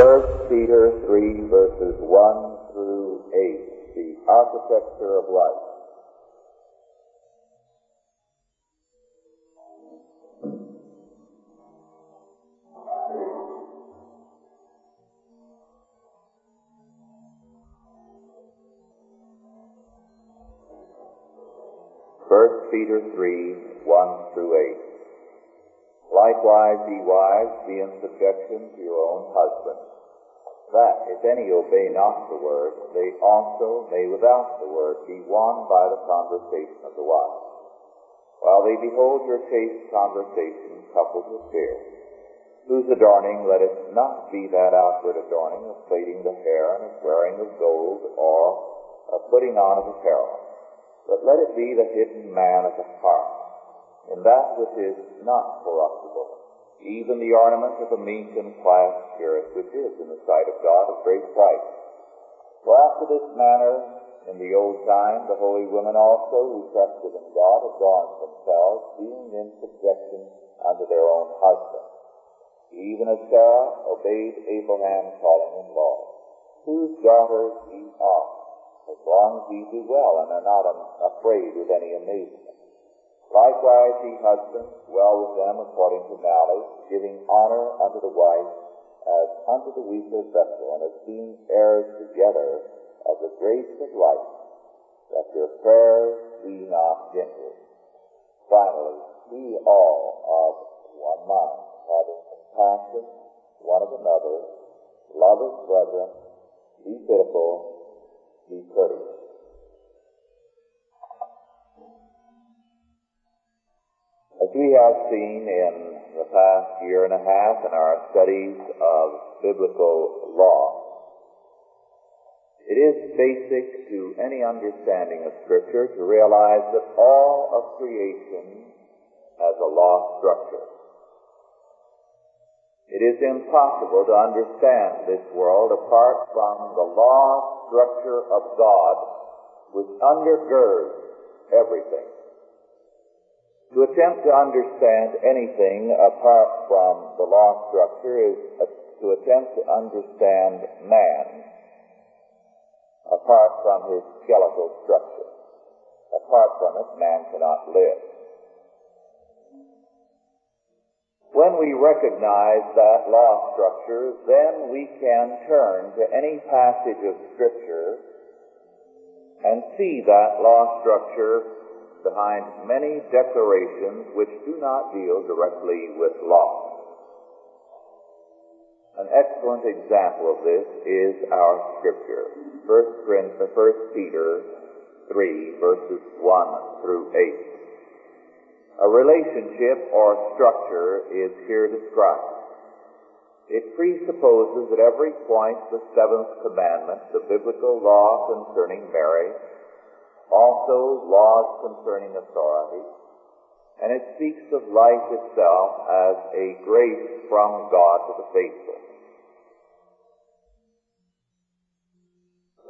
First Peter 3 verses 1 through 8, the architecture of life. First Peter 3, 1 through 8. Likewise, ye wives, be in subjection to your own husbands, that if any obey not the word, they also may without the word be won by the conversation of the wife, while they behold your chaste conversation coupled with fear, whose adorning let it not be that outward adorning of plaiting the hair and of wearing of gold or of putting on of apparel but let it be the hidden man of the heart, in that which is not corruptible, even the ornament of a meek and quiet spirit, which is in the sight of God of great price. For after this manner, in the old time, the holy women also, who trusted in God, adorned themselves, being in subjection unto their own husbands, even as Sarah obeyed Abraham, calling him Lord, whose daughters ye are as long as ye do well and are not afraid with any amazement. Likewise, ye husbands, dwell with them according to knowledge, giving honor unto the wife as unto the weaker vessel, and as being heirs together of the grace of life, that your prayers be not hindered. Finally, be all of one mind, having compassion one of another, love as brethren, be pitiful, be courteous. We have seen in the past year and a half in our studies of biblical law, it is basic to any understanding of Scripture to realize that all of creation has a law structure. It is impossible to understand this world apart from the law structure of God which undergirds everything. To attempt to understand anything apart from the law structure is uh, to attempt to understand man apart from his skeletal structure. Apart from it, man cannot live. When we recognize that law structure, then we can turn to any passage of Scripture and see that law structure behind many declarations which do not deal directly with law. An excellent example of this is our Scripture. 1 Corinthians, uh, 1 Peter 3, verses 1 through 8. A relationship or structure is here described. It presupposes at every point the seventh commandment, the biblical law concerning marriage, also laws concerning authority, and it speaks of life itself as a grace from God to the faithful.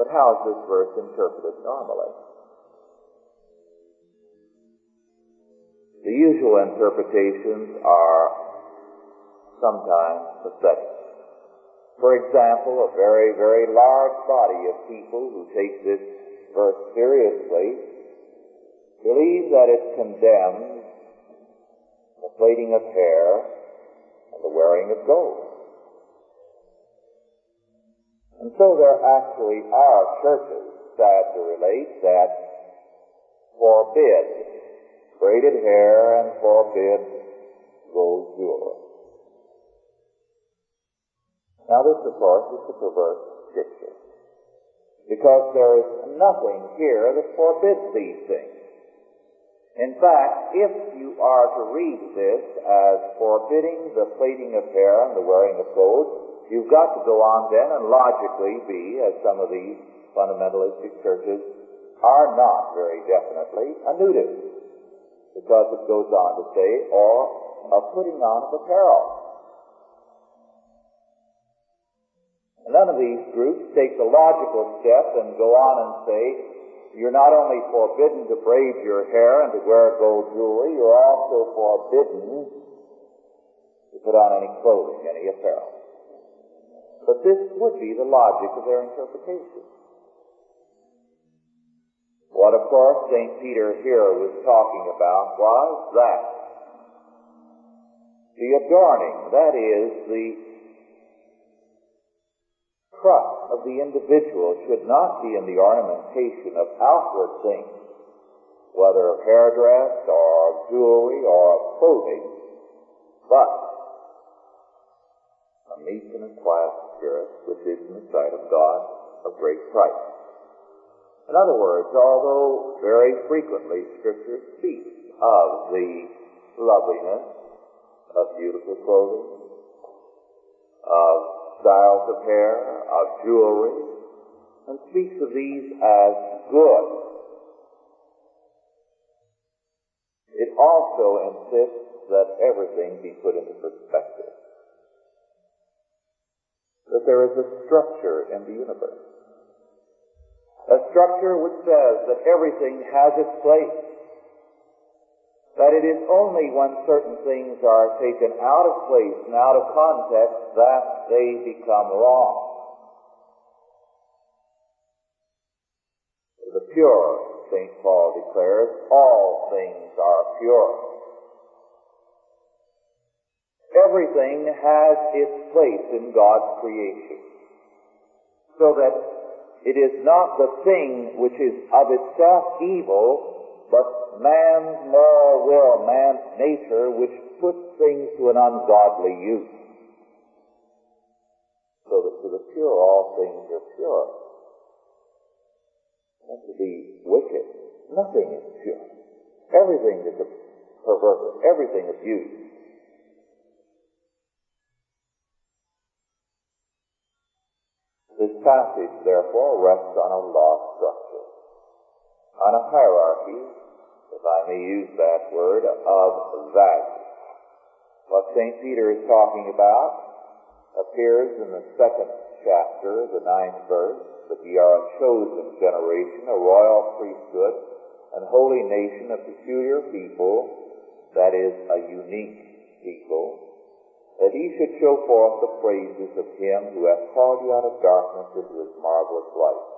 But how is this verse interpreted normally? The usual interpretations are sometimes pathetic. For example, a very, very large body of people who take this verse seriously believe that it condemns the plaiting of hair and the wearing of gold. And so there actually are churches, sad to relate, that forbid braided hair and forbid gold jewelry. Now this, of course, is the perverse. Because there is nothing here that forbids these things. In fact, if you are to read this as forbidding the plaiting of hair and the wearing of gold, you've got to go on then and logically be, as some of these fundamentalistic churches are not very definitely, a nudist because it goes on to say, or a putting on of apparel. None of these groups take the logical step and go on and say, you're not only forbidden to braid your hair and to wear gold jewelry, you're also forbidden to put on any clothing, any apparel. But this would be the logic of their interpretation. What, of course, St. Peter here was talking about was that. The adorning, that is, the trust of the individual should not be in the ornamentation of outward things, whether of hairdress or of jewelry or of clothing, but a meek and a quiet spirit, which is in the sight of God of great price. In other words, although very frequently Scripture speaks of the loveliness of beautiful clothing, of styles of hair, of jewelry, and speaks of these as good, it also insists that everything be put into perspective. That there is a structure in the universe a structure which says that everything has its place. That it is only when certain things are taken out of place and out of context that they become wrong. The pure, St. Paul declares, all things are pure. Everything has its place in God's creation. So that it is not the thing which is of itself evil, but man's moral will, man's nature, which puts things to an ungodly use. So that to the pure all things are pure. And to the wicked, nothing is pure. Everything is perverted, everything abused. This passage, therefore, rests on a law structure, on a hierarchy, if I may use that word, of value. What St. Peter is talking about appears in the second chapter, the ninth verse, that ye are a chosen generation, a royal priesthood, an holy nation, a peculiar people, that is, a unique people, that he should show forth the praises of him who hath called you out of darkness into his marvelous light.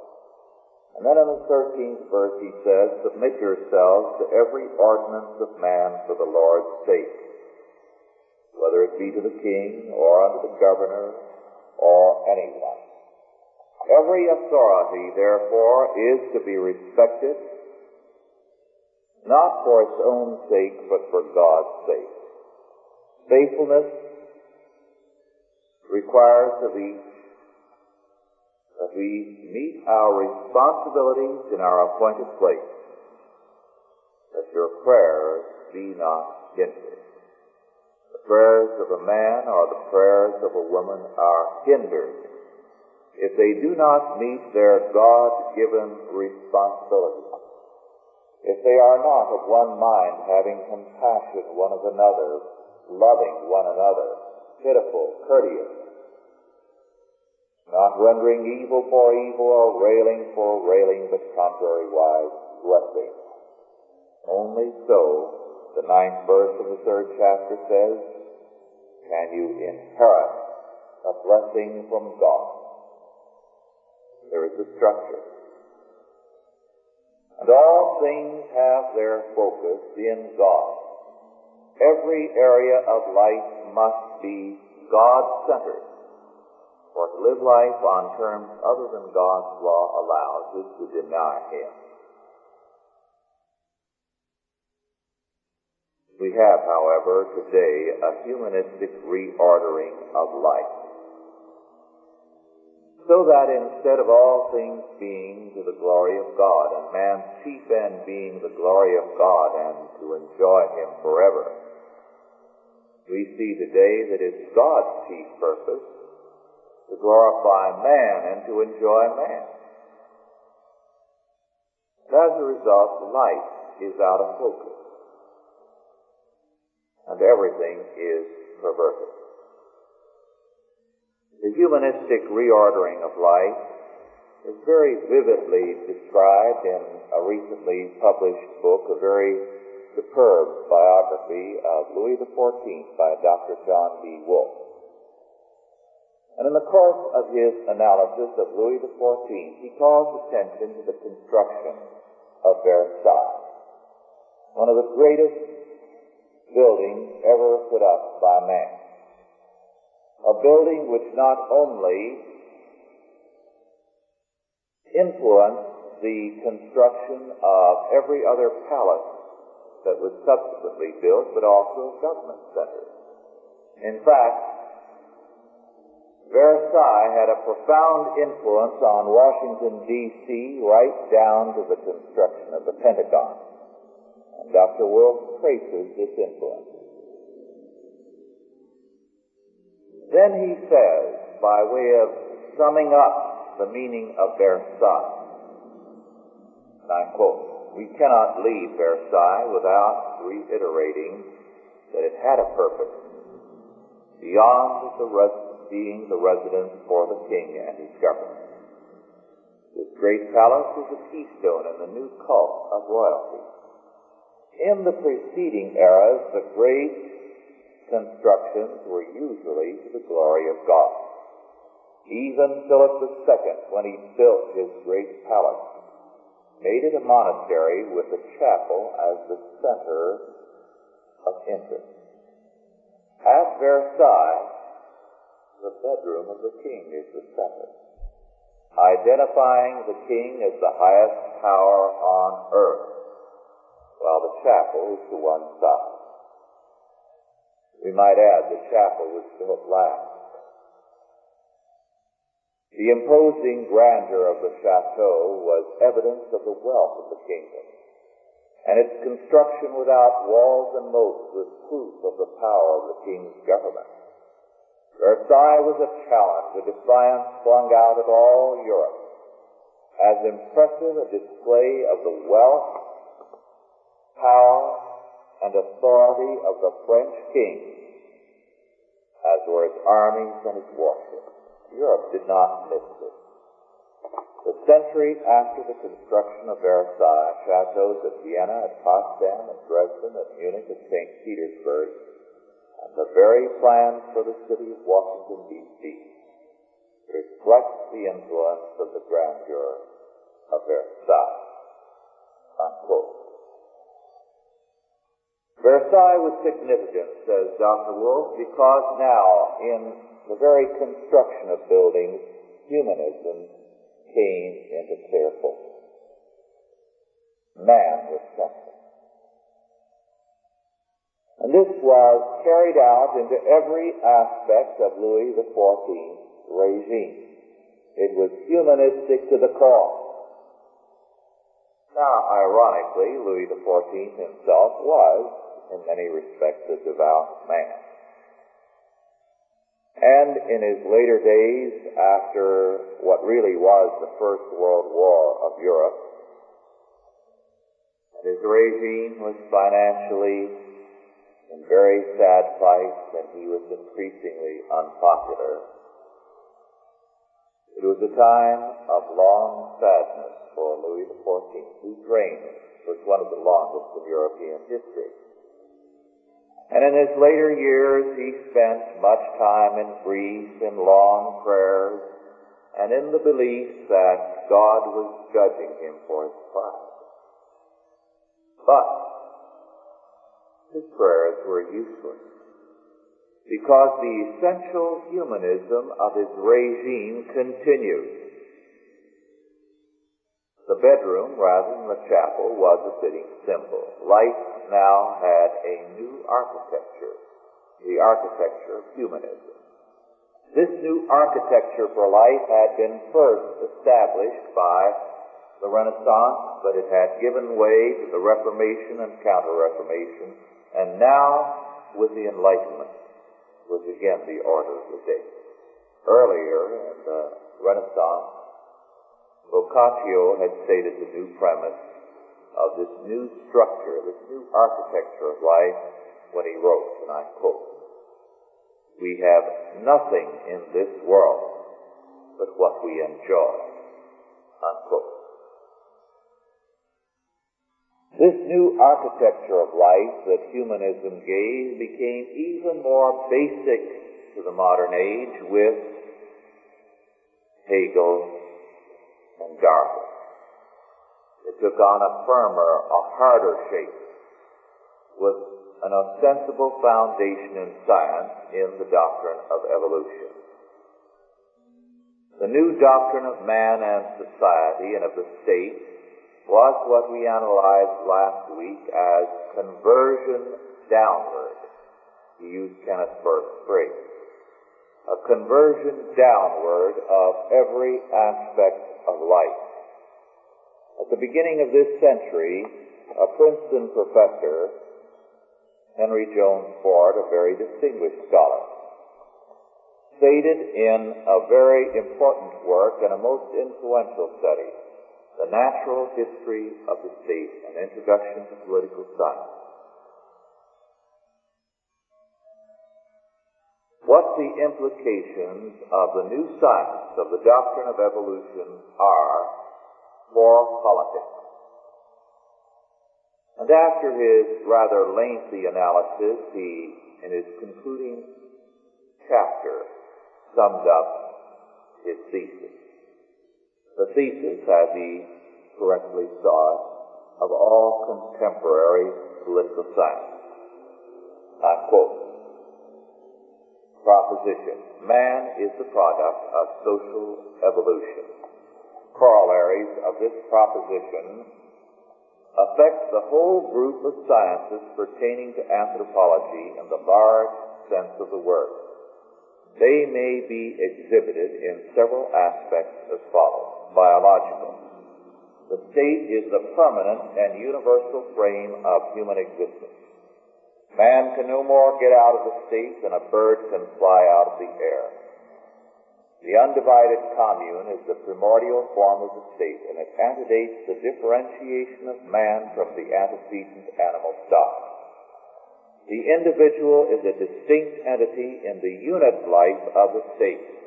And then in the thirteenth verse he says, Submit yourselves to every ordinance of man for the Lord's sake, whether it be to the king, or unto the governor, or anyone. Every authority, therefore, is to be respected, not for its own sake, but for God's sake. Faithfulness requires of each that we meet our responsibilities in our appointed place, that your prayers be not hindered. The prayers of a man or the prayers of a woman are hindered if they do not meet their God-given responsibilities. If they are not of one mind, having compassion one of another, loving one another, pitiful, courteous, not rendering evil for evil or railing for railing, but contrariwise blessing. Only so, the ninth verse of the third chapter says, can you inherit a blessing from God. There is a structure. And all things have their focus in God. Every area of life must be God-centered. For to live life on terms other than God's law allows is to deny Him. We have, however, today a humanistic reordering of life. So that instead of all things being to the glory of God, and man's chief end being the glory of God and to enjoy Him forever, we see today that it's God's chief purpose to glorify man and to enjoy man. As a result, life is out of focus. And everything is perverted. The humanistic reordering of life is very vividly described in a recently published book, a very superb biography of Louis XIV by Dr. John B. Wolf. And in the course of his analysis of Louis XIV, he calls attention to the construction of Versailles, one of the greatest buildings ever put up by man. A building which not only influenced the construction of every other palace that was subsequently built, but also government centers. In fact, Versailles had a profound influence on Washington, D.C., right down to the construction of the Pentagon. And Dr. Wolf traces this influence. Then he says, by way of summing up the meaning of Versailles, and I quote, we cannot leave Versailles without reiterating that it had a purpose beyond the res- being the residence for the king and his government. This great palace is a keystone in the new cult of royalty. In the preceding eras, the great constructions were usually to the glory of God. Even Philip II, when he built his great palace, made it a monastery with a chapel as the center of interest. At Versailles, the bedroom of the king is the center, identifying the king as the highest power on earth, while the chapel is to one side. We might add the chapel was built last. The imposing grandeur of the chateau was evidence of the wealth of the kingdom, and its construction without walls and moats was proof of the power of the king's government. Versailles was a challenge, a defiance flung out at all Europe, as impressive a display of the wealth, power, and authority of the French king as were his armies and his warships. Europe did not miss this. The century after the construction of Versailles, chateaus at Vienna, at Potsdam, at Dresden, at Munich, at St. Petersburg, and the very plans for the city of Washington, D.C. reflect the influence of the grandeur of Versailles. Unquote. Versailles was significant, says Dr. Wolf, because now in the very construction of buildings, humanism came into clear focus. Man was central. And this was carried out into every aspect of Louis XIV's regime. It was humanistic to the core. Now, ironically, Louis XIV himself was, in many respects, a devout man. And in his later days, after what really was the First World War of Europe, his regime was financially in very sad plight and he was increasingly unpopular. It was a time of long sadness for Louis XIV, whose reign was one of the longest in European history. And in his later years, he spent much time in grief, in long prayers, and in the belief that God was judging him for his pride. But his prayers were useless because the essential humanism of his regime continued. The bedroom, rather than the chapel, was a fitting symbol. Life now had a new architecture, the architecture of humanism. This new architecture for life had been first established by the Renaissance, but it had given way to the Reformation and Counter-Reformation, and now with the Enlightenment was again the order of the day. Earlier in the Renaissance, Boccaccio had stated the new premise of this new structure, this new architecture of life when he wrote, and I quote, We have nothing in this world but what we enjoy. Unquote. New architecture of life that humanism gave became even more basic to the modern age with Hegel, and Darwin. It took on a firmer, a harder shape with an ostensible foundation in science in the doctrine of evolution. The new doctrine of man and society and of the state was what we analyzed last week as conversion downward. He used Kenneth Burke's phrase. A conversion downward of every aspect of life. At the beginning of this century, a Princeton professor Henry Jones Ford, a very distinguished scholar, stated in a very important work and a most influential study, The Natural History of the State, an Introduction to Political Science. What the implications of the new science of the doctrine of evolution are for politics. And after his rather lengthy analysis, he, in his concluding chapter, summed up his thesis. The thesis, as he correctly saw it, of all contemporary political science. I quote, Proposition, man is the product of social evolution. Corollaries of this proposition affect the whole group of sciences pertaining to anthropology in the large sense of the word. They may be exhibited in several aspects as follows. Biological. The state is the permanent and universal frame of human existence. Man can no more get out of the state than a bird can fly out of the air. The undivided commune is the primordial form of the state, and it antedates the differentiation of man from the antecedent animal stock. The individual is a distinct entity in the unit life of the state.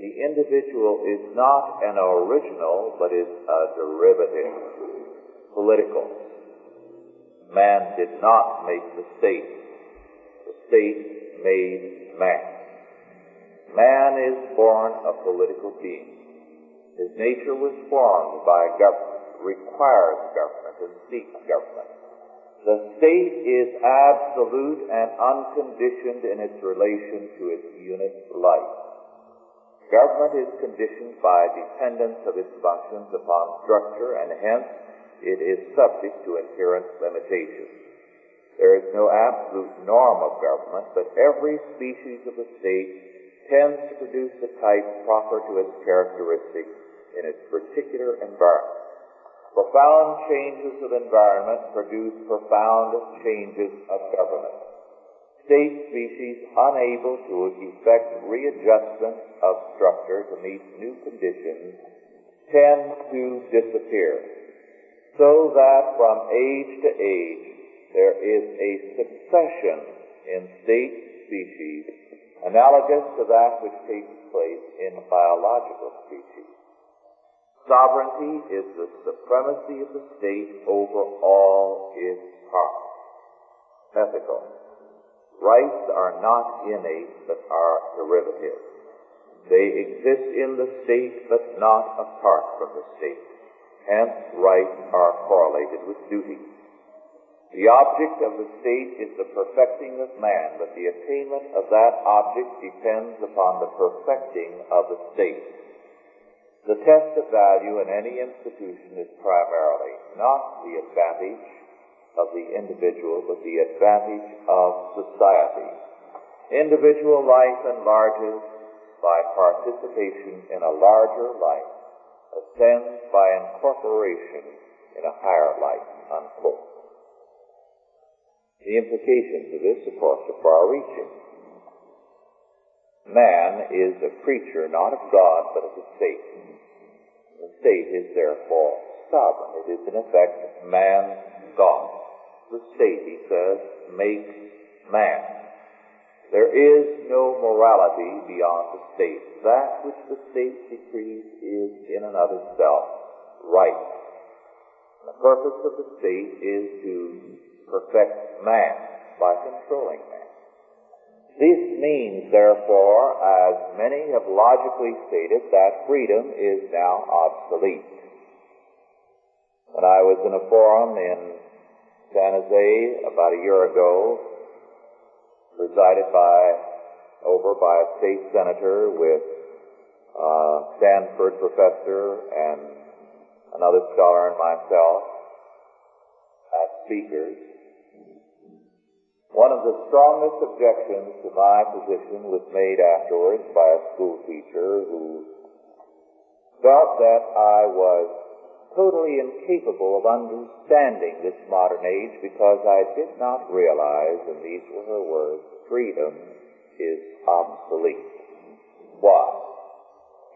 The individual is not an original, but is a derivative. Political. Man did not make the state. The state made man. Man is born a political being. His nature was formed by government, requires government, and seeks government. The state is absolute and unconditioned in its relation to its unit life. Government is conditioned by dependence of its functions upon structure, and hence it is subject to inherent limitations. There is no absolute norm of government, but every species of the state tends to produce the type proper to its characteristics in its particular environment. Profound changes of environment produce profound changes of government. State species unable to effect readjustment of structure to meet new conditions tend to disappear, so that from age to age there is a succession in state species analogous to that which takes place in biological species. Sovereignty is the supremacy of the state over all its parts. Ethical. Rights are not innate, but are derivative. They exist in the state, but not apart from the state. Hence, rights are correlated with duty. The object of the state is the perfecting of man, but the attainment of that object depends upon the perfecting of the state. The test of value in any institution is primarily not the advantage of the individual, but the advantage of society. Individual life enlarges by participation in a larger life, ascends by incorporation in a higher life. Unquote. The implications of this, of course, are far reaching. Man is a creature not of God, but of the state. The state is therefore sovereign. It is, in effect, man's God. The state, he says, makes man. There is no morality beyond the state. That which the state decrees is, in and of itself, right. The purpose of the state is to perfect man by controlling man. This means, therefore, as many have logically stated, that freedom is now obsolete. When I was in a forum in San Jose about a year ago, presided by, over by a state senator with a Stanford professor and another scholar and myself as speakers, one of the strongest objections to my position was made afterwards by a school teacher who felt that I was totally incapable of understanding this modern age because I did not realize, and these were her words, freedom is obsolete. Why?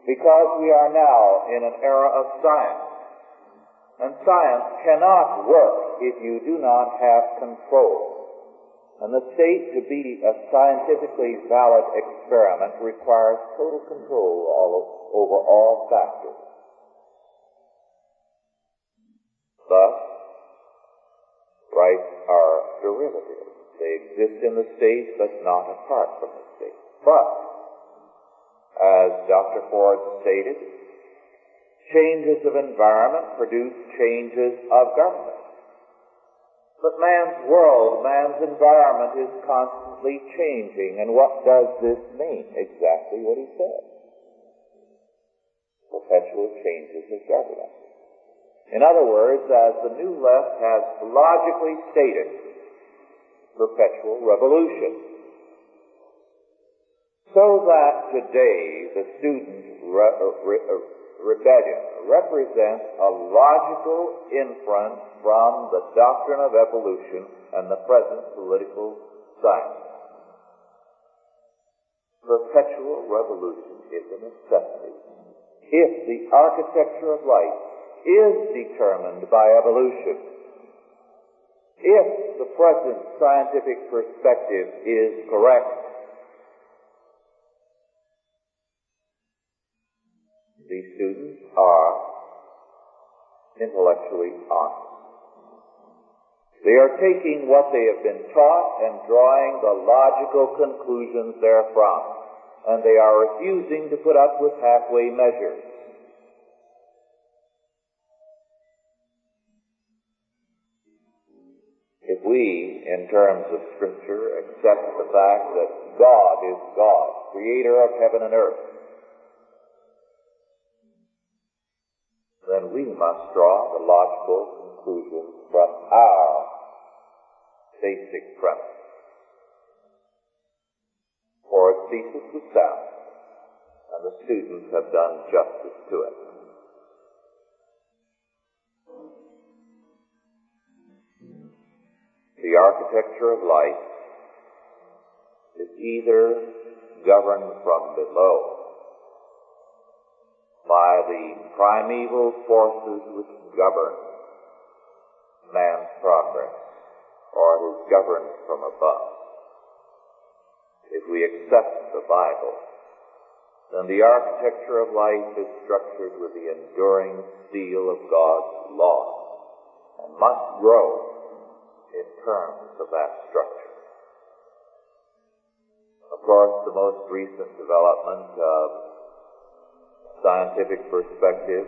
Because we are now in an era of science. And science cannot work if you do not have control. And the state to be a scientifically valid experiment requires total control all over all factors. Thus, rights are derivative. They exist in the state, but not apart from the state. But, as Dr. Ford stated, changes of environment produce changes of government. But man's world, man's environment is constantly changing. And what does this mean? Exactly what he said. Perpetual changes of government. In other words, as the New Left has logically stated, perpetual revolution. So that today the student re- uh, re- uh, rebellion represents a logical inference from the doctrine of evolution and the present political science. Perpetual revolution is a necessity. If the architecture of life is determined by evolution, if the present scientific perspective is correct, these students are intellectually honest. They are taking what they have been taught and drawing the logical conclusions therefrom, and they are refusing to put up with halfway measures. We, in terms of Scripture, accept the fact that God is God, creator of heaven and earth, then we must draw the logical conclusions from our basic premise. For its thesis was sound, and the students have done justice to it. The architecture of life is either governed from below by the primeval forces which govern man's progress, or it is governed from above. If we accept the Bible, then the architecture of life is structured with the enduring seal of God's law and must grow in terms of that structure. Of course, the most recent development of scientific perspective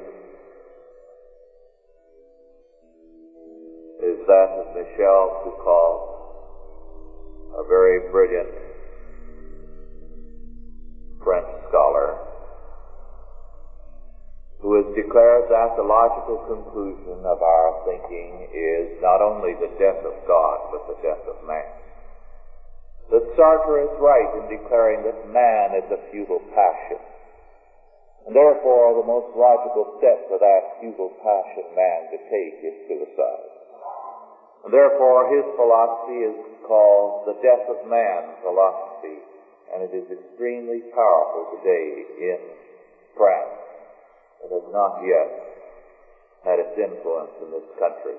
is that of Michel Foucault, a very brilliant French scholar, who has declared that the logical conclusion of our thinking is not only the death of God, but the death of man. That Sartre is right in declaring that man is a futile passion and therefore, the most logical step for that futile passion man to take is suicide. And therefore, his philosophy is called the death of man philosophy, and it is extremely powerful today in France. It has not yet had its influence in this country.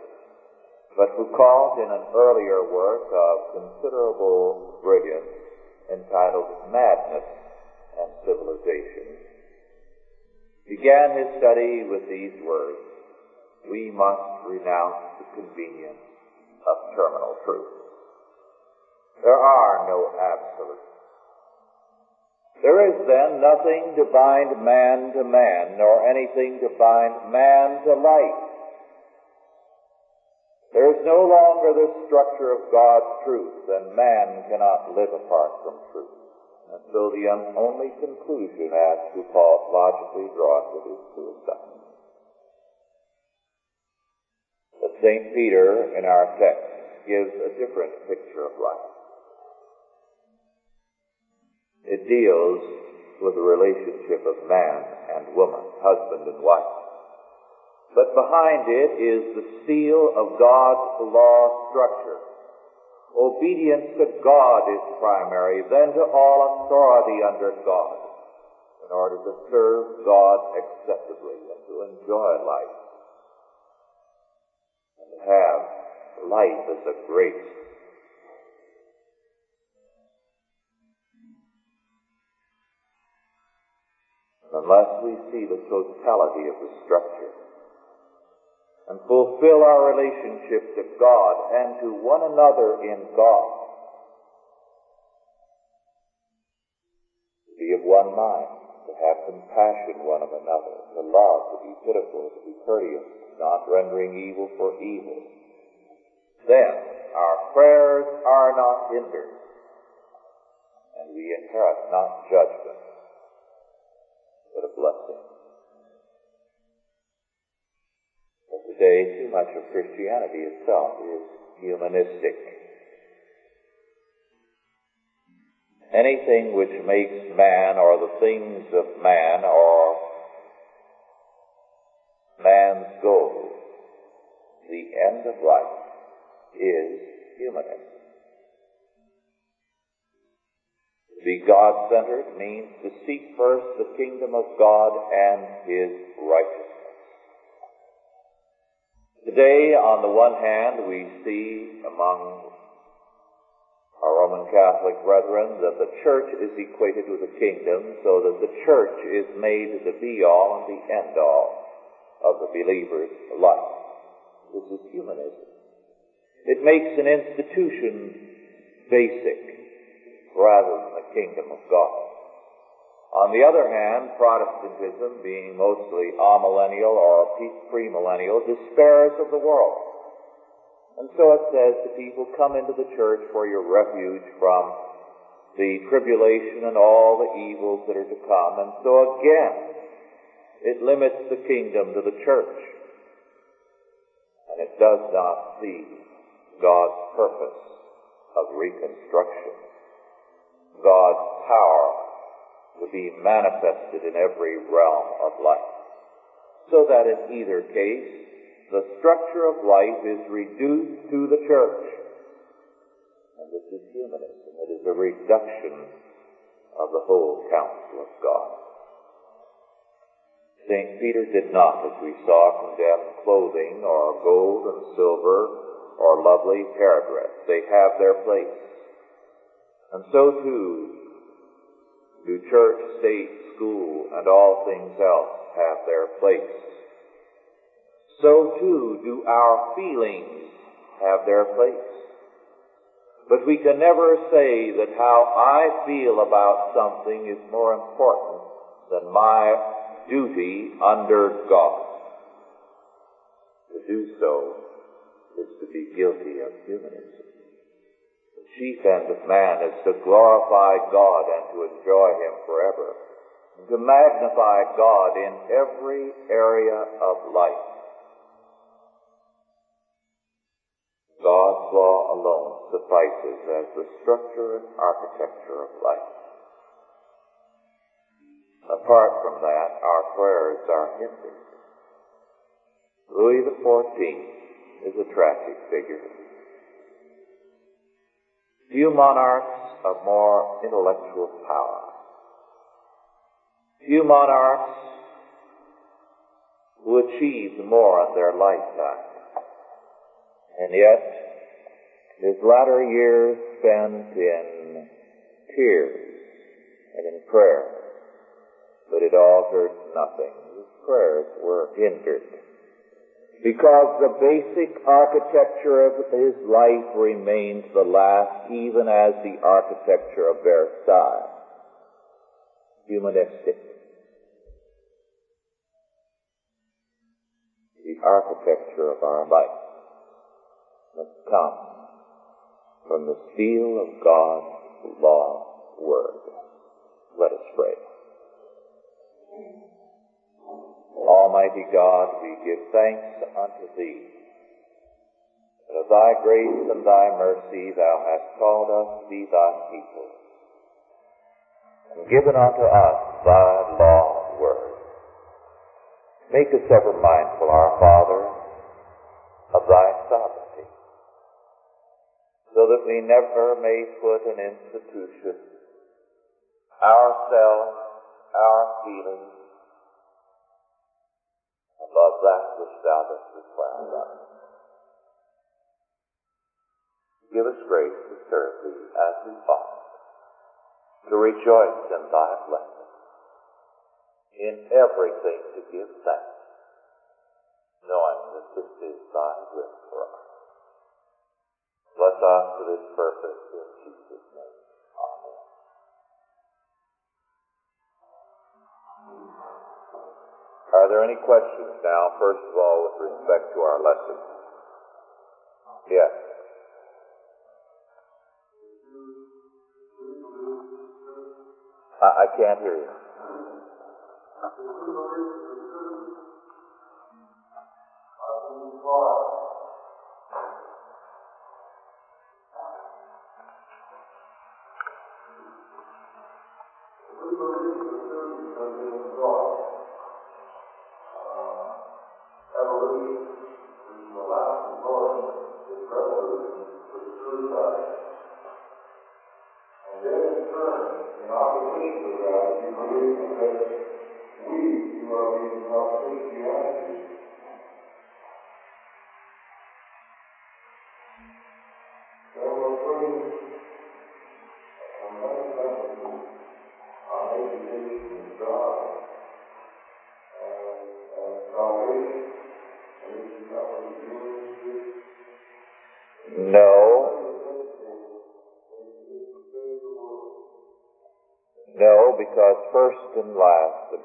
But Foucault, in an earlier work of considerable brilliance entitled Madness and Civilization, began his study with these words, we must renounce the convenience of terminal truth. There are no absolutes. There is then nothing to bind man to man, nor anything to bind man to life. There is no longer the structure of God's truth, and man cannot live apart from truth. And so the only conclusion as to Paul logically draws it is suicide. But St. Peter in our text gives a different picture of life. It deals with the relationship of man and woman, husband and wife. But behind it is the seal of God's law structure. Obedience to God is primary, then to all authority under God, in order to serve God acceptably and to enjoy life. And to have life as a grace unless we see the totality of the structure and fulfill our relationship to God and to one another in God. To be of one mind, to have compassion one of another, to love, to be pitiful, to be courteous, not rendering evil for evil. Then our prayers are not hindered, and we inherit not judgment, but a blessing. But today, too much of Christianity itself is humanistic. Anything which makes man or the things of man or man's goal the end of life is humanism. Be God centered means to seek first the kingdom of God and His righteousness. Today, on the one hand, we see among our Roman Catholic brethren that the church is equated with the kingdom, so that the church is made the be all and the end all of the believer's life. This is humanism. It makes an institution basic rather than kingdom of God. On the other hand, Protestantism, being mostly amillennial or premillennial, despairs of the world. And so it says to people, come into the church for your refuge from the tribulation and all the evils that are to come. And so again, it limits the kingdom to the church. And it does not see God's purpose of reconstruction. God's power to be manifested in every realm of life. So that in either case, the structure of life is reduced to the church. And this is humanism. It is a reduction of the whole counsel of God. St. Peter did not, as we saw, condemn clothing or gold and silver or lovely hair. They have their place. And so too do church, state, school, and all things else have their place. So too do our feelings have their place. But we can never say that how I feel about something is more important than my duty under God. To do so is to be guilty of humanism chief end of man is to glorify God and to enjoy Him forever, to magnify God in every area of life. God's law alone suffices as the structure and architecture of life. Apart from that, our prayers are hindered. Louis XIV is a tragic figure. Few monarchs of more intellectual power. Few monarchs who achieved more in their lifetime. And yet, his latter years spent in tears and in prayer. But it altered nothing. His prayers were hindered because the basic architecture of his life remains the last, even as the architecture of Versailles. humanistic. The architecture of our life must come from the seal of God's law word. Let us pray. Almighty God, we give thanks unto Thee that of Thy grace and Thy mercy Thou hast called us to be Thy people and given unto us Thy law and word. Make us ever mindful, our Father, of Thy sovereignty, so that we never may put an institution, ourselves, our feelings, above that which Thou dost require of us. Give us grace to serve Thee as we ought, to rejoice in Thy blessing, in everything to give thanks, knowing that this is Thy will for us. Bless us for this purpose in Jesus' name. Are there any questions now, first of all, with respect to our lesson? Yes. I, I can't hear you.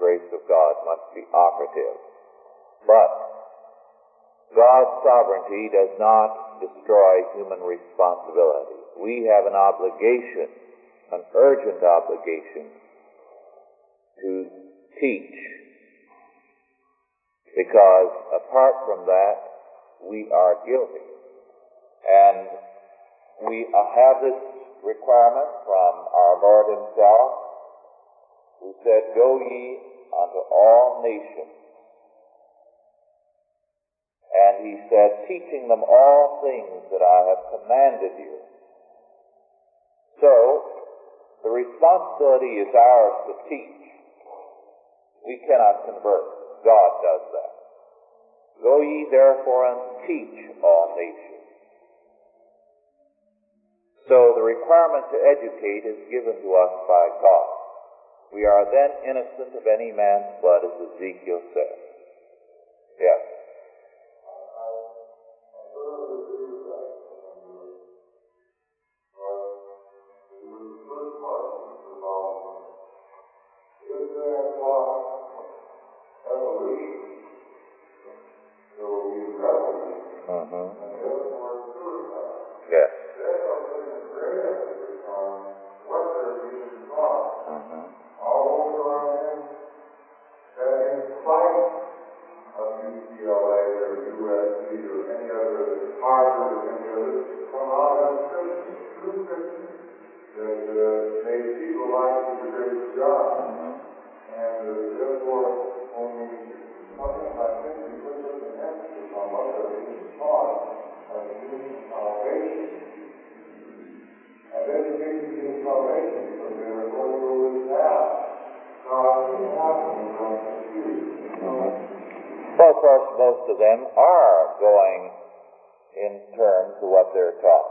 Grace of God must be operative. But God's sovereignty does not destroy human responsibility. We have an obligation, an urgent obligation, to teach. Because apart from that, we are guilty. And we have this requirement from our Lord Himself, who said, Go ye unto all nations. And He said, teaching them all things that I have commanded you. So, the responsibility is ours to teach. We cannot convert. God does that. Go ye therefore and teach all nations. So the requirement to educate is given to us by God. We are then innocent of any man's blood, as Ezekiel says. Yes. Them are going in terms of what they're taught.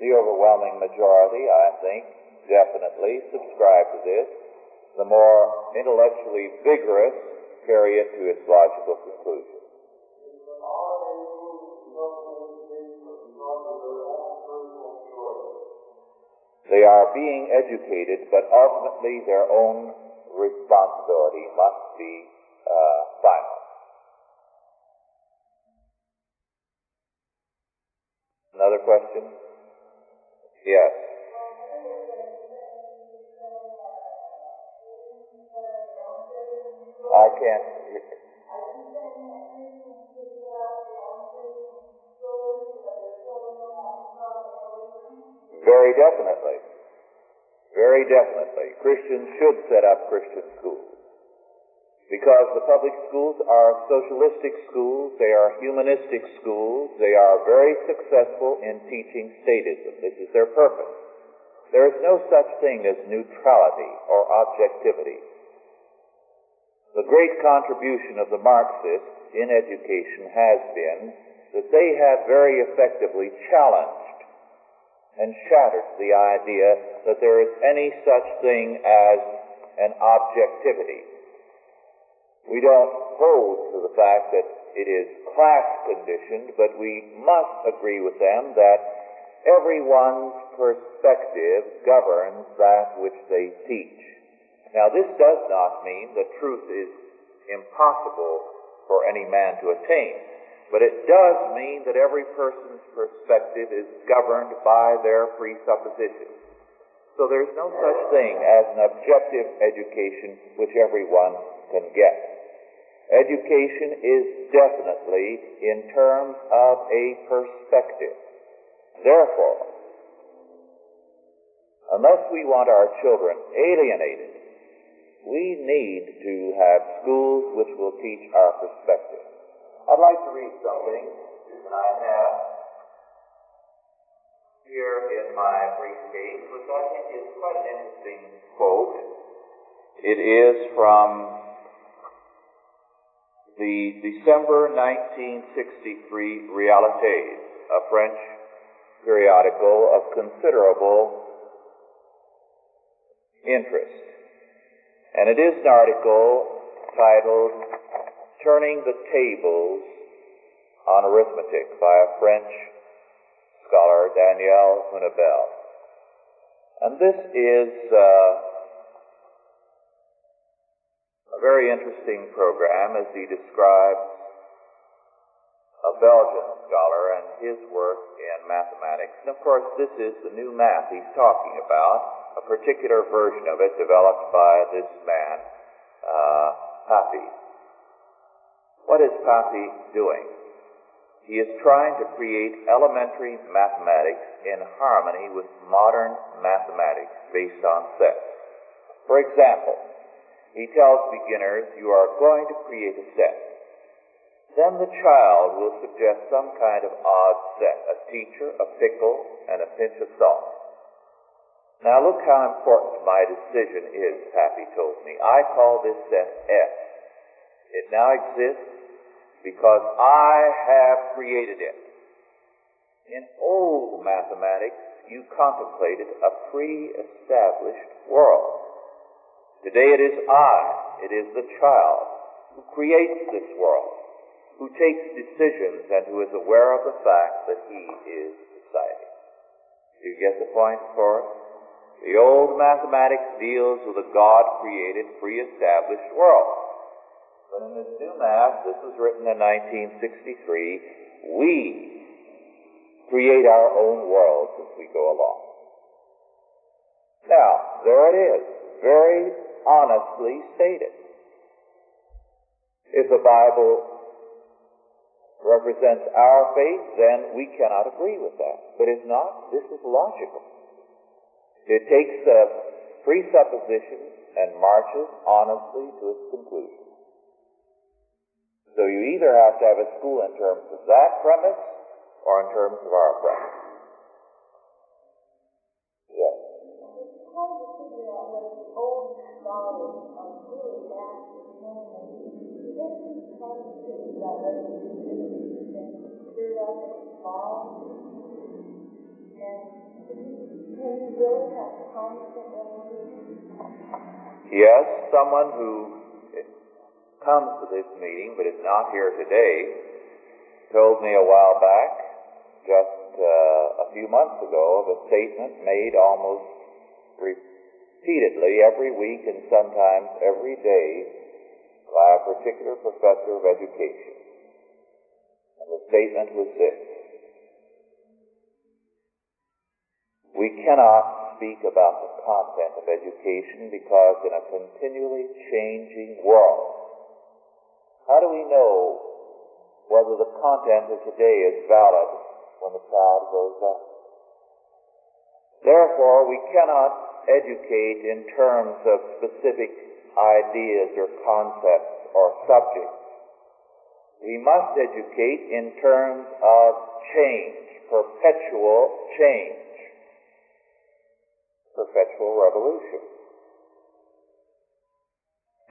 The overwhelming majority, I think, definitely subscribe to this. The more intellectually vigorous carry it to its logical conclusion. They are being educated, but ultimately their own responsibility must be uh, question? Yes. I can't. Very definitely. Very definitely. Christians should set up Christian schools. Because the public schools are socialistic schools, they are humanistic schools, they are very successful in teaching statism. This is their purpose. There is no such thing as neutrality or objectivity. The great contribution of the Marxists in education has been that they have very effectively challenged and shattered the idea that there is any such thing as an objectivity. We don't hold to the fact that it is class conditioned, but we must agree with them that everyone's perspective governs that which they teach. Now, this does not mean that truth is impossible for any man to attain, but it does mean that every person's perspective is governed by their presuppositions. So there's no such thing as an objective education which everyone can get. Education is definitely in terms of a perspective. Therefore, unless we want our children alienated, we need to have schools which will teach our perspective. I'd like to read something I have here in my briefcase, which I think is quite an interesting quote. It is from the December 1963 Realités, a French periodical of considerable interest. And it is an article titled Turning the Tables on Arithmetic by a French scholar, Daniel Hunebelle. And this is uh, a very interesting program as he describes a Belgian scholar and his work in mathematics. And of course, this is the new math he's talking about, a particular version of it developed by this man, uh, Papy. What is Papy doing? He is trying to create elementary mathematics in harmony with modern mathematics based on sets. For example, he tells beginners, you are going to create a set. Then the child will suggest some kind of odd set, a teacher, a pickle, and a pinch of salt. Now look how important my decision is, Papy told me. I call this set S. It now exists because I have created it. In old mathematics, you contemplated a pre-established world. Today it is I, it is the child who creates this world, who takes decisions and who is aware of the fact that he is deciding. Do you get the point us? The old mathematics deals with a God-created, pre-established world. But in this new math, this was written in 1963, we create our own worlds as we go along. Now, there it is. Very honestly stated. If the Bible represents our faith, then we cannot agree with that. But if not, this is logical. It takes the presuppositions and marches honestly to its conclusion. So you either have to have a school in terms of that premise or in terms of our premise. Of this and Yes, someone who comes to this meeting but is not here today told me a while back, just uh, a few months ago, of a statement made almost repeatedly every week and sometimes every day by a particular professor of education. And the statement was this. We cannot speak about the content of education because in a continually changing world, how do we know whether the content of today is valid when the child grows up? Therefore, we cannot educate in terms of specific ideas or concepts or subjects. We must educate in terms of change, perpetual change perpetual revolution.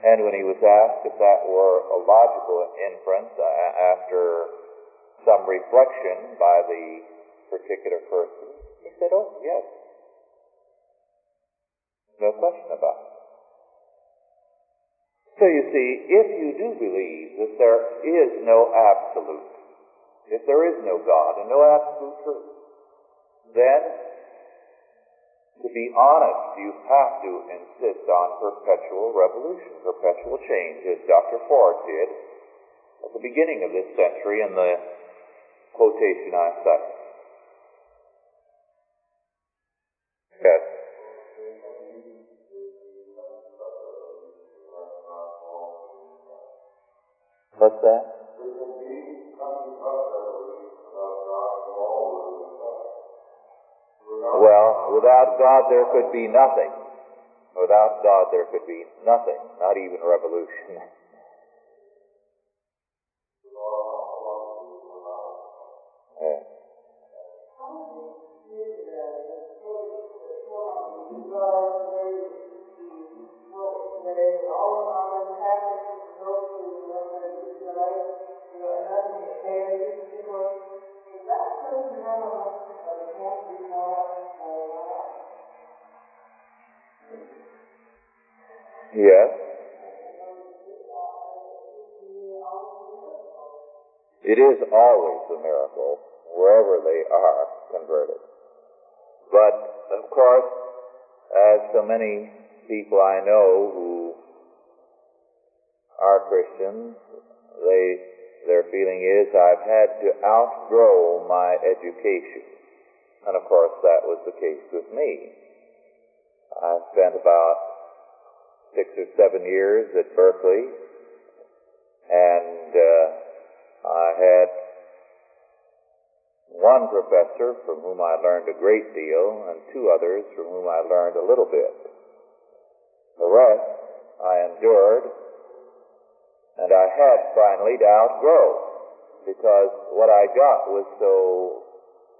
And when he was asked if that were a logical inference uh, after some reflection by the particular person, he said, Oh, yes. No question about it. So you see, if you do believe that there is no absolute, if there is no God and no absolute truth, then to be honest, you have to insist on perpetual revolution, perpetual change, as Dr. Ford did at the beginning of this century in the quotation I cited. What's that? Well, without God there could be nothing. Without God there could be nothing, not even revolution. It is always a miracle wherever they are converted. But, of course, as so many people I know who are Christians, they, their feeling is, I've had to outgrow my education. And of course that was the case with me. I spent about six or seven years at Berkeley, and uh, I had one professor from whom I learned a great deal, and two others from whom I learned a little bit. The rest I endured, and I had finally to outgrow, because what I got was so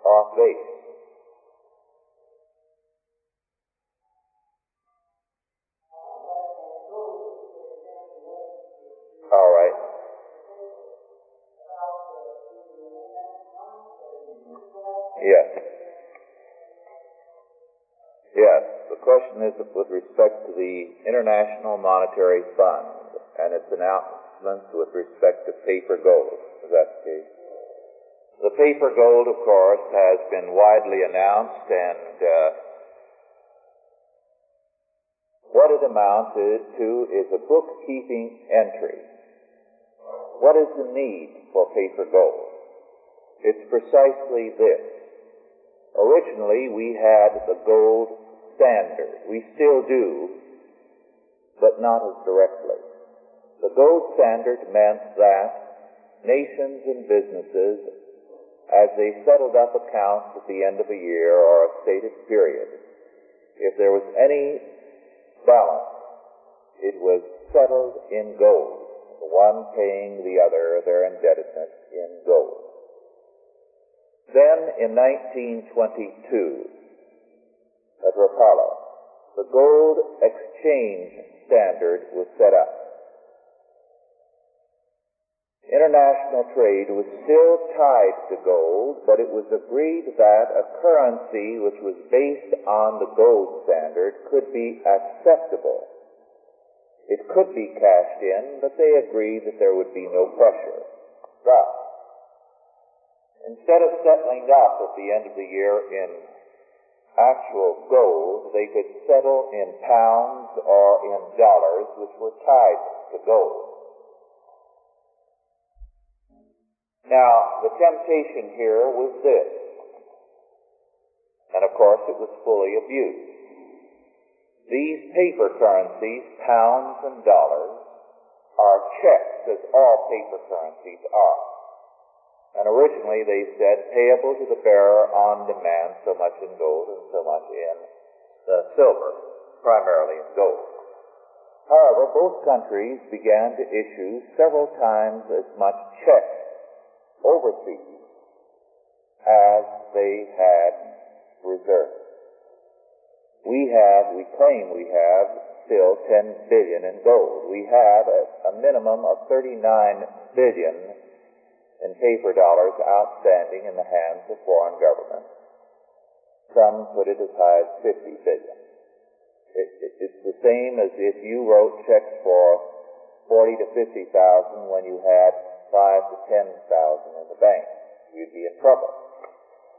off base. Is with respect to the International Monetary Fund and its announcements with respect to paper gold. Is that the case? The paper gold, of course, has been widely announced and uh, what it amounts to is a bookkeeping entry. What is the need for paper gold? It's precisely this. Originally, we had the gold standard. We still do, but not as directly. The gold standard meant that nations and businesses, as they settled up accounts at the end of a year or a stated period, if there was any balance, it was settled in gold, the one paying the other their indebtedness in gold. Then in 1922, at Rapallo, the gold exchange standard was set up. International trade was still tied to gold, but it was agreed that a currency which was based on the gold standard could be acceptable. It could be cashed in, but they agreed that there would be no pressure. Thus, instead of settling up at the end of the year in actual gold, they could settle in pounds or in dollars, which were tied to gold. Now, the temptation here was this, and of course it was fully abused. These paper currencies, pounds and dollars, are checks as all paper currencies are. And originally they said payable to the bearer on demand so much in gold and so much in the silver, primarily in gold. However, both countries began to issue several times as much checks overseas as they had reserves. We have, we claim we have still 10 billion in gold. We have a, a minimum of 39 billion in paper dollars outstanding in the hands of foreign governments. Some put it as high as 50 billion. It, it, it's the same as if you wrote checks for 40 to 50,000 when you had 5 to 10,000 in the bank. You'd be in trouble.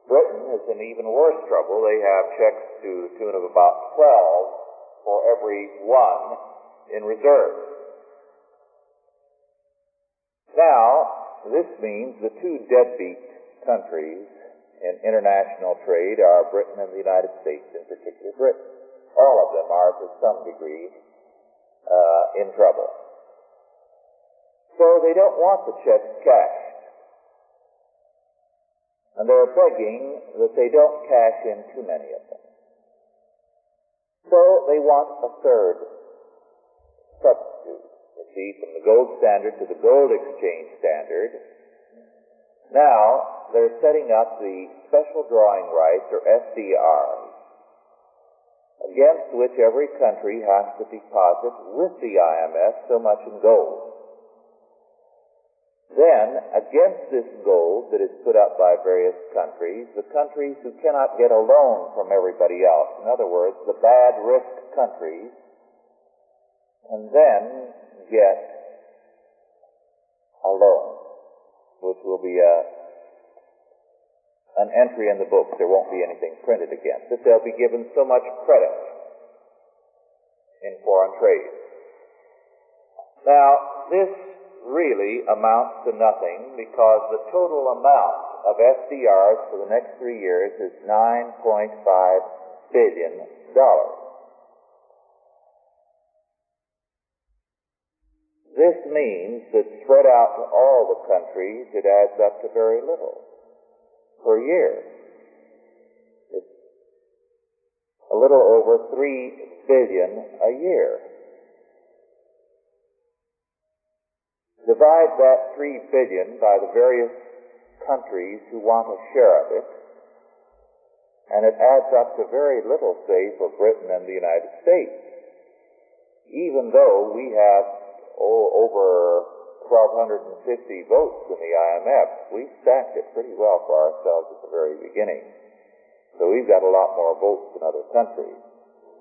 Britain is in even worse trouble. They have checks to the tune of about 12 for every one in reserve. Now, this means the two deadbeat countries in international trade are Britain and the United States, in particular Britain. All of them are to some degree uh, in trouble. So they don't want the checks cashed. And they're begging that they don't cash in too many of them. So they want a third see, from the gold standard to the gold exchange standard. Now, they're setting up the special drawing rights, or SDRs, against which every country has to deposit with the IMF so much in gold. Then, against this gold that is put up by various countries, the countries who cannot get a loan from everybody else, in other words, the bad risk countries, and then get a loan, which will be a, an entry in the books. There won't be anything printed against it. They'll be given so much credit in foreign trade. Now, this really amounts to nothing because the total amount of SDRs for the next three years is $9.5 billion. Means that spread out to all the countries, it adds up to very little per year. It's a little over three billion a year. Divide that three billion by the various countries who want a share of it, and it adds up to very little, say, for Britain and the United States. Even though we have oh, over 1,250 votes in the IMF. We stacked it pretty well for ourselves at the very beginning. So we've got a lot more votes than other countries,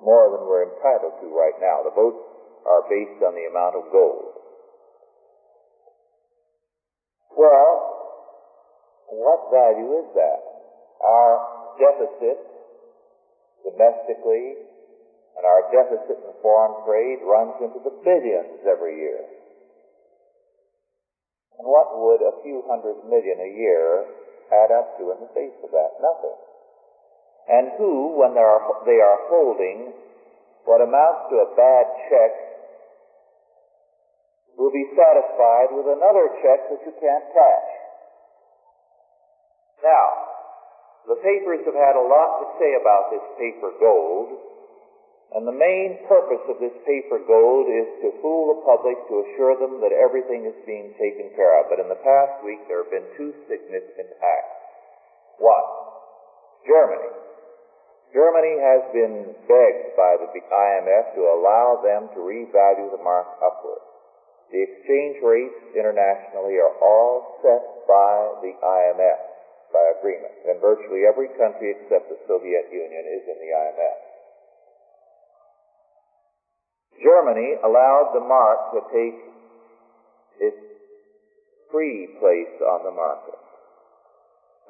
more than we're entitled to right now. The votes are based on the amount of gold. Well, what value is that? Our deficit domestically and our deficit in foreign trade runs into the billions every year. And what would a few hundred million a year add up to in the face of that? Nothing. And who, when they are, they are holding what amounts to a bad check, will be satisfied with another check that you can't cash. Now, the papers have had a lot to say about this paper gold, and the main purpose of this paper gold is to fool the public to assure them that everything is being taken care of. But in the past week, there have been two significant acts. One, Germany. Germany has been begged by the IMF to allow them to revalue the mark upward. The exchange rates internationally are all set by the IMF by agreement, and virtually every country except the Soviet Union is in the IMF. Germany allowed the mark to take its free place on the market.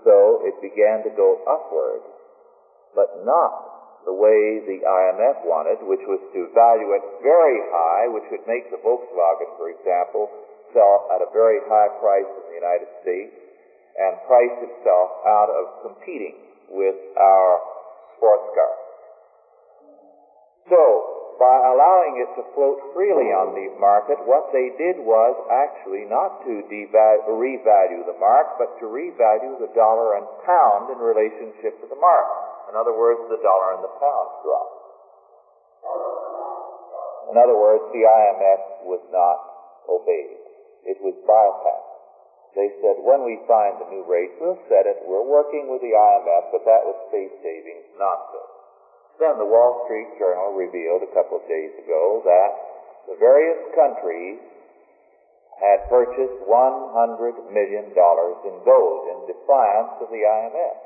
So it began to go upward. but not the way the IMF wanted, which was to value it very high, which would make the Volkswagen, for example, sell at a very high price in the United States and price itself out of competing with our sports cars. So, by allowing it to float freely on the market, what they did was actually not to revalue the mark, but to revalue the dollar and pound in relationship to the mark. In other words, the dollar and the pound dropped. In other words, the IMF was not obeyed. It was bypassed. They said, when we find the new rate, we'll set it. We're working with the IMF, but that was space savings nonsense. Then the Wall Street Journal revealed a couple of days ago that the various countries had purchased $100 million in gold in defiance of the IMF.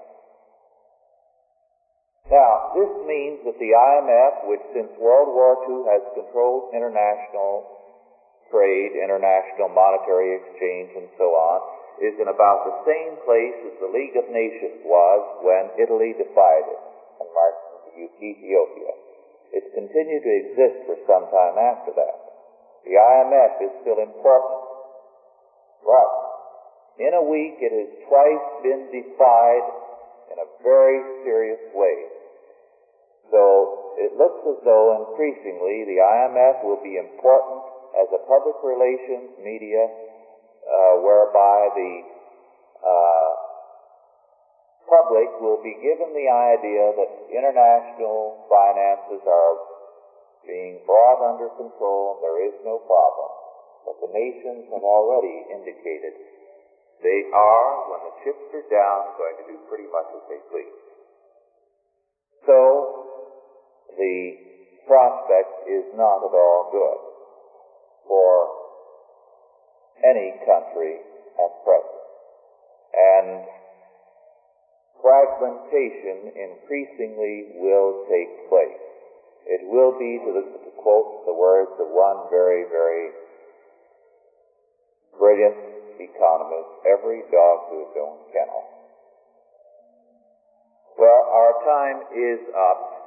Now, this means that the IMF, which since World War II has controlled international trade, international monetary exchange, and so on, is in about the same place as the League of Nations was when Italy defied it and marched Ethiopia. It's continued to exist for some time after that. The IMF is still important, but in a week it has twice been defied in a very serious way. So it looks as though increasingly the IMF will be important as a public relations media uh, whereby the uh, public will be given the idea that international finances are being brought under control and there is no problem. But the nations have already indicated they are, when the chips are down, going to do pretty much as they please. So, the prospect is not at all good for any country at present. And fragmentation increasingly will take place. It will be, to, the, to quote the words of one very, very brilliant economist, every dog to his own kennel. Well, our time is up.